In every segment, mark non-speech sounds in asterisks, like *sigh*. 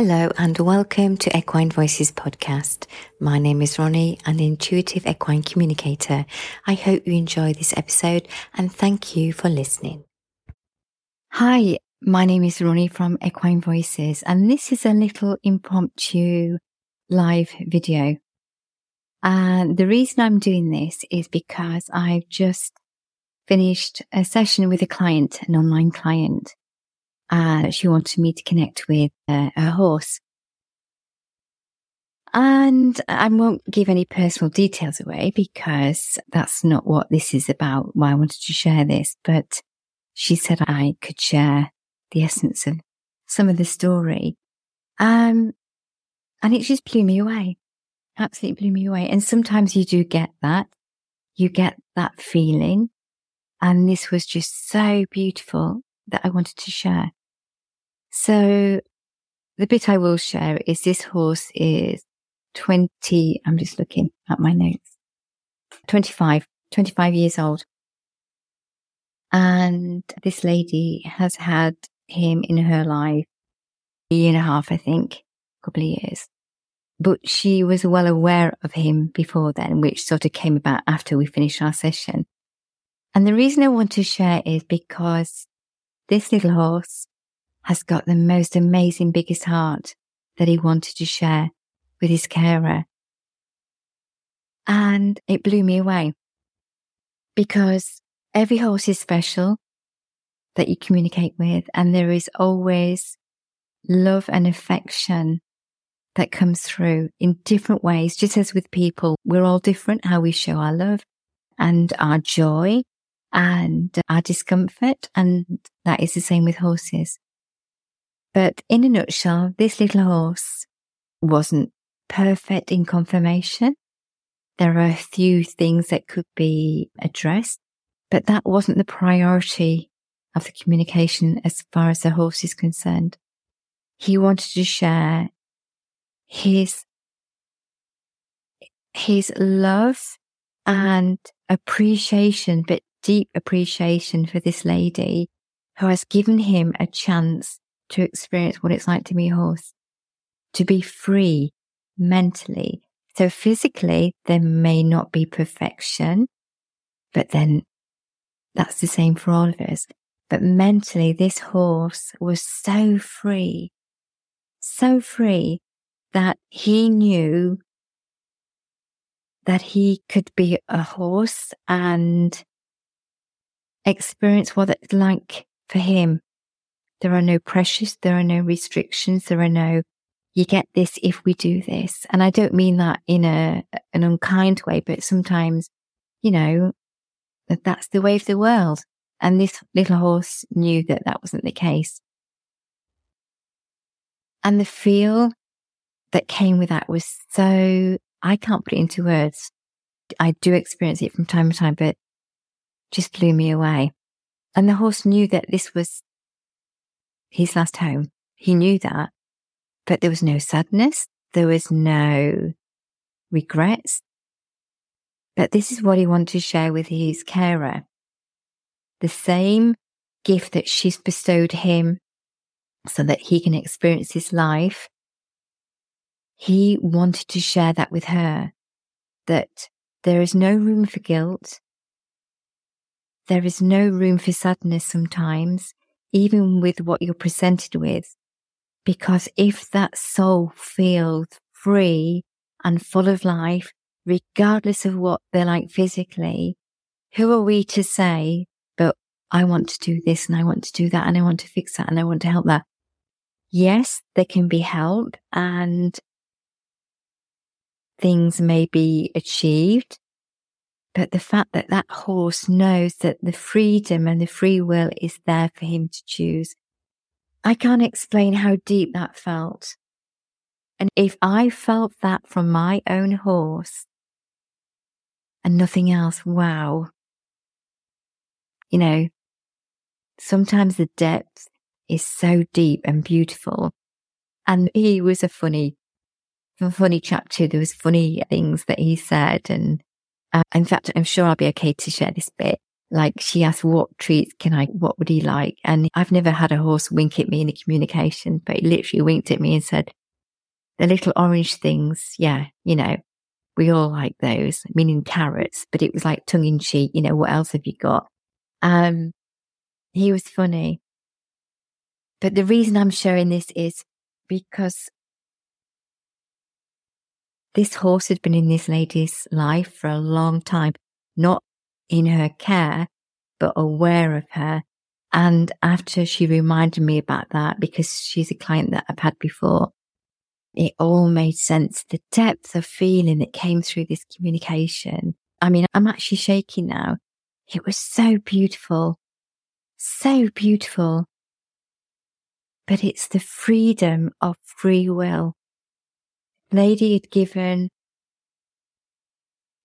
Hello and welcome to Equine Voices podcast. My name is Ronnie, an intuitive equine communicator. I hope you enjoy this episode and thank you for listening. Hi, my name is Ronnie from Equine Voices and this is a little impromptu live video. And the reason I'm doing this is because I've just finished a session with a client, an online client uh, she wanted me to connect with uh, her horse. And I won't give any personal details away because that's not what this is about, why I wanted to share this. But she said I could share the essence of some of the story. Um, and it just blew me away. Absolutely blew me away. And sometimes you do get that. You get that feeling. And this was just so beautiful that I wanted to share. So the bit I will share is this horse is 20, I'm just looking at my notes, 25, 25 years old. And this lady has had him in her life a year and a half, I think, a couple of years. But she was well aware of him before then, which sort of came about after we finished our session. And the reason I want to share is because this little horse has got the most amazing, biggest heart that he wanted to share with his carer. And it blew me away because every horse is special that you communicate with, and there is always love and affection that comes through in different ways. Just as with people, we're all different how we show our love and our joy and our discomfort. And that is the same with horses. But in a nutshell, this little horse wasn't perfect in conformation. There are a few things that could be addressed, but that wasn't the priority of the communication as far as the horse is concerned. He wanted to share his, his love and appreciation, but deep appreciation for this lady who has given him a chance to experience what it's like to be a horse, to be free mentally. So physically, there may not be perfection, but then that's the same for all of us. But mentally, this horse was so free, so free that he knew that he could be a horse and experience what it's like for him there are no pressures. There are no restrictions. There are no, you get this if we do this. And I don't mean that in a, an unkind way, but sometimes, you know, that that's the way of the world. And this little horse knew that that wasn't the case. And the feel that came with that was so, I can't put it into words. I do experience it from time to time, but just blew me away. And the horse knew that this was his last home. He knew that, but there was no sadness. There was no regrets. But this is what he wanted to share with his carer. The same gift that she's bestowed him so that he can experience his life. He wanted to share that with her, that there is no room for guilt. There is no room for sadness sometimes even with what you're presented with. Because if that soul feels free and full of life, regardless of what they're like physically, who are we to say, but I want to do this and I want to do that and I want to fix that and I want to help that? Yes, there can be help and things may be achieved but the fact that that horse knows that the freedom and the free will is there for him to choose. I can't explain how deep that felt. And if I felt that from my own horse and nothing else, wow. You know, sometimes the depth is so deep and beautiful. And he was a funny, a funny chap too. There was funny things that he said and uh, in fact, I'm sure I'll be okay to share this bit. Like she asked, what treats can I, what would he like? And I've never had a horse wink at me in a communication, but he literally winked at me and said, the little orange things. Yeah. You know, we all like those, meaning carrots, but it was like tongue in cheek. You know, what else have you got? Um, he was funny. But the reason I'm sharing this is because this horse had been in this lady's life for a long time, not in her care, but aware of her. And after she reminded me about that, because she's a client that I've had before, it all made sense. The depth of feeling that came through this communication. I mean, I'm actually shaking now. It was so beautiful. So beautiful. But it's the freedom of free will. Lady had given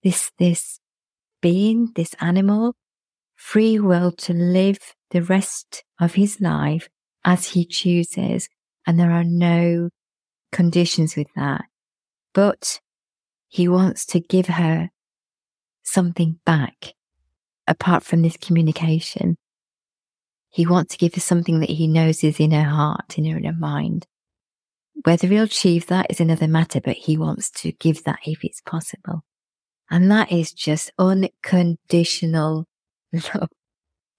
this, this being, this animal, free will to live the rest of his life as he chooses. And there are no conditions with that. But he wants to give her something back apart from this communication. He wants to give her something that he knows is in her heart, in her inner mind. Whether he'll achieve that is another matter, but he wants to give that if it's possible. And that is just unconditional *laughs* love.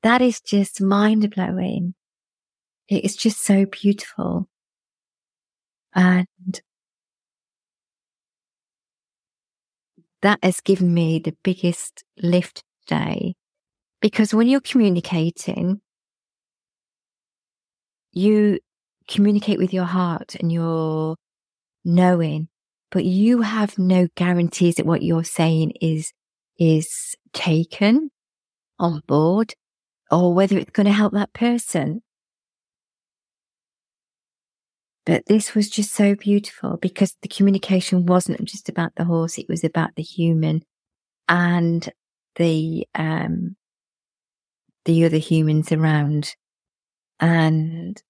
That is just mind blowing. It is just so beautiful. And that has given me the biggest lift today because when you're communicating, you communicate with your heart and your knowing, but you have no guarantees that what you're saying is, is taken on board or whether it's going to help that person. But this was just so beautiful because the communication wasn't just about the horse. It was about the human and the, um, the other humans around. And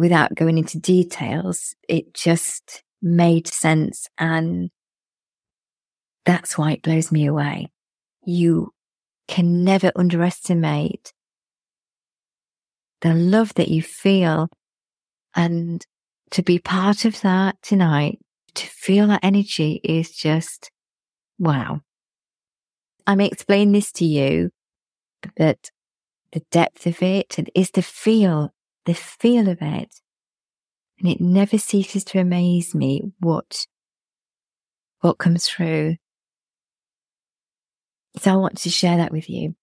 without going into details, it just made sense. And that's why it blows me away. You can never underestimate the love that you feel and to be part of that tonight, to feel that energy is just wow. I may explain this to you, but the depth of it is the feel, the feel of it. And it never ceases to amaze me what, what comes through. So I want to share that with you.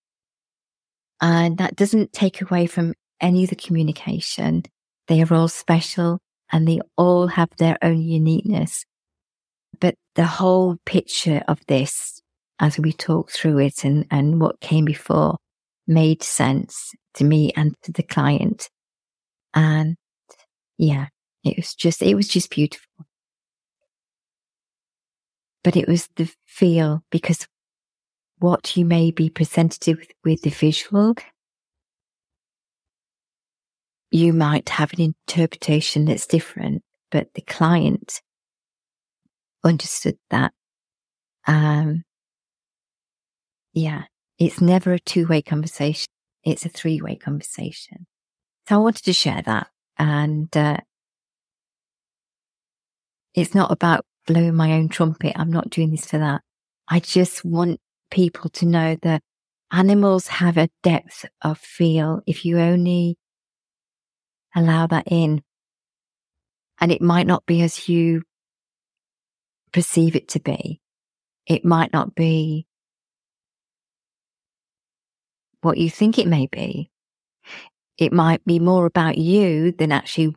And that doesn't take away from any of the communication. They are all special and they all have their own uniqueness. But the whole picture of this, as we talked through it and, and what came before made sense to me and to the client. And yeah, it was just, it was just beautiful. But it was the feel because what you may be presented with, with the visual you might have an interpretation that's different, but the client understood that. Um, yeah, it's never a two way conversation. It's a three way conversation. So I wanted to share that. And, uh, it's not about blowing my own trumpet. I'm not doing this for that. I just want people to know that animals have a depth of feel. If you only allow that in. And it might not be as you perceive it to be. It might not be what you think it may be. It might be more about you than actually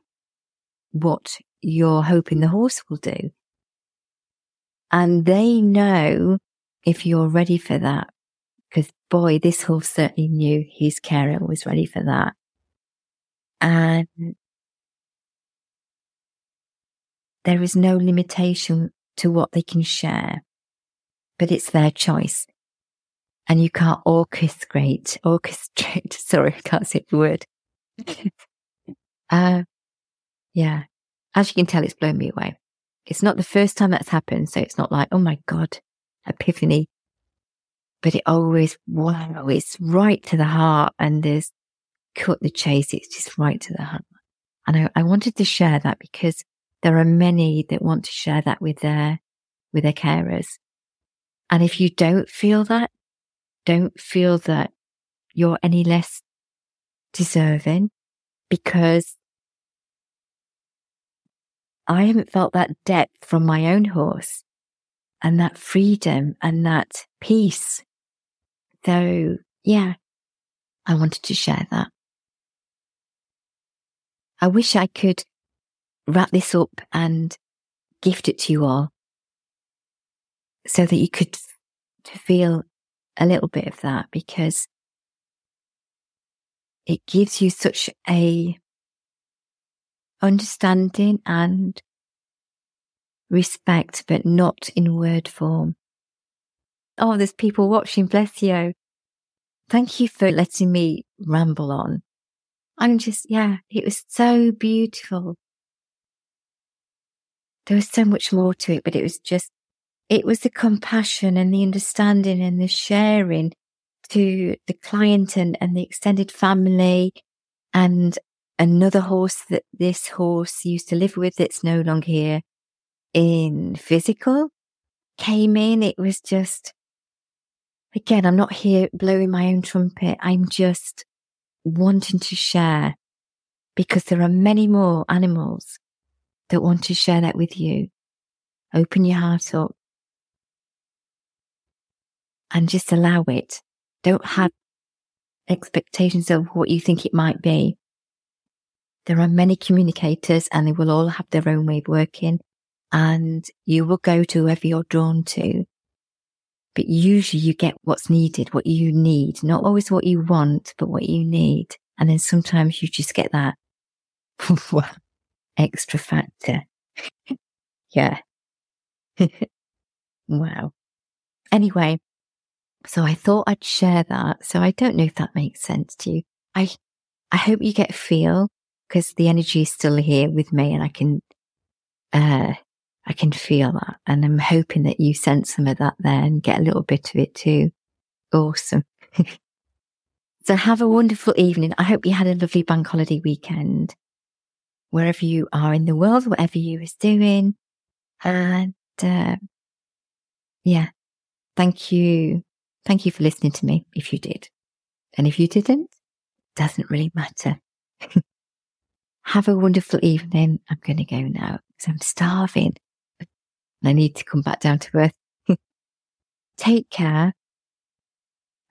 what you're hoping the horse will do. And they know if you're ready for that. Because boy, this horse certainly knew his carer was ready for that. And there is no limitation to what they can share, but it's their choice. And you can't orchestrate, orchestrate, *laughs* sorry, I can't say the word. *laughs* uh, yeah. As you can tell, it's blown me away. It's not the first time that's happened. So it's not like, oh my God, epiphany. but it always, wow, it's right to the heart and there's cut the chase. It's just right to the heart. And I, I wanted to share that because there are many that want to share that with their, with their carers. And if you don't feel that, don't feel that you're any less deserving because I haven't felt that depth from my own horse and that freedom and that peace. So yeah, I wanted to share that. I wish I could wrap this up and gift it to you all so that you could feel a little bit of that because it gives you such a understanding and respect, but not in word form. Oh, there's people watching. Bless you. Thank you for letting me ramble on. I'm just, yeah, it was so beautiful. There was so much more to it, but it was just, it was the compassion and the understanding and the sharing to the client and, and the extended family and another horse that this horse used to live with that's no longer here in physical came in. It was just, again, I'm not here blowing my own trumpet. I'm just wanting to share because there are many more animals that want to share that with you. Open your heart up and just allow it. Don't have expectations of what you think it might be. There are many communicators and they will all have their own way of working and you will go to whoever you're drawn to. But usually you get what's needed, what you need, not always what you want, but what you need. And then sometimes you just get that *laughs* extra factor. *laughs* yeah. *laughs* wow. Anyway, so I thought I'd share that. So I don't know if that makes sense to you. I, I hope you get feel because the energy is still here with me and I can, uh, I can feel that. And I'm hoping that you sense some of that there and get a little bit of it too. Awesome. *laughs* so have a wonderful evening. I hope you had a lovely bank holiday weekend wherever you are in the world, whatever you was doing. And, uh, yeah, thank you Thank you for listening to me if you did. And if you didn't, doesn't really matter. *laughs* Have a wonderful evening. I'm going to go now because I'm starving. I need to come back down to earth. *laughs* Take care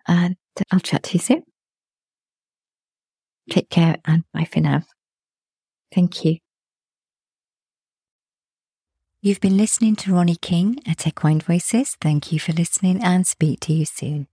and I'll chat to you soon. Take care and bye for now. Thank you. You've been listening to Ronnie King at Equine Voices. Thank you for listening and speak to you soon.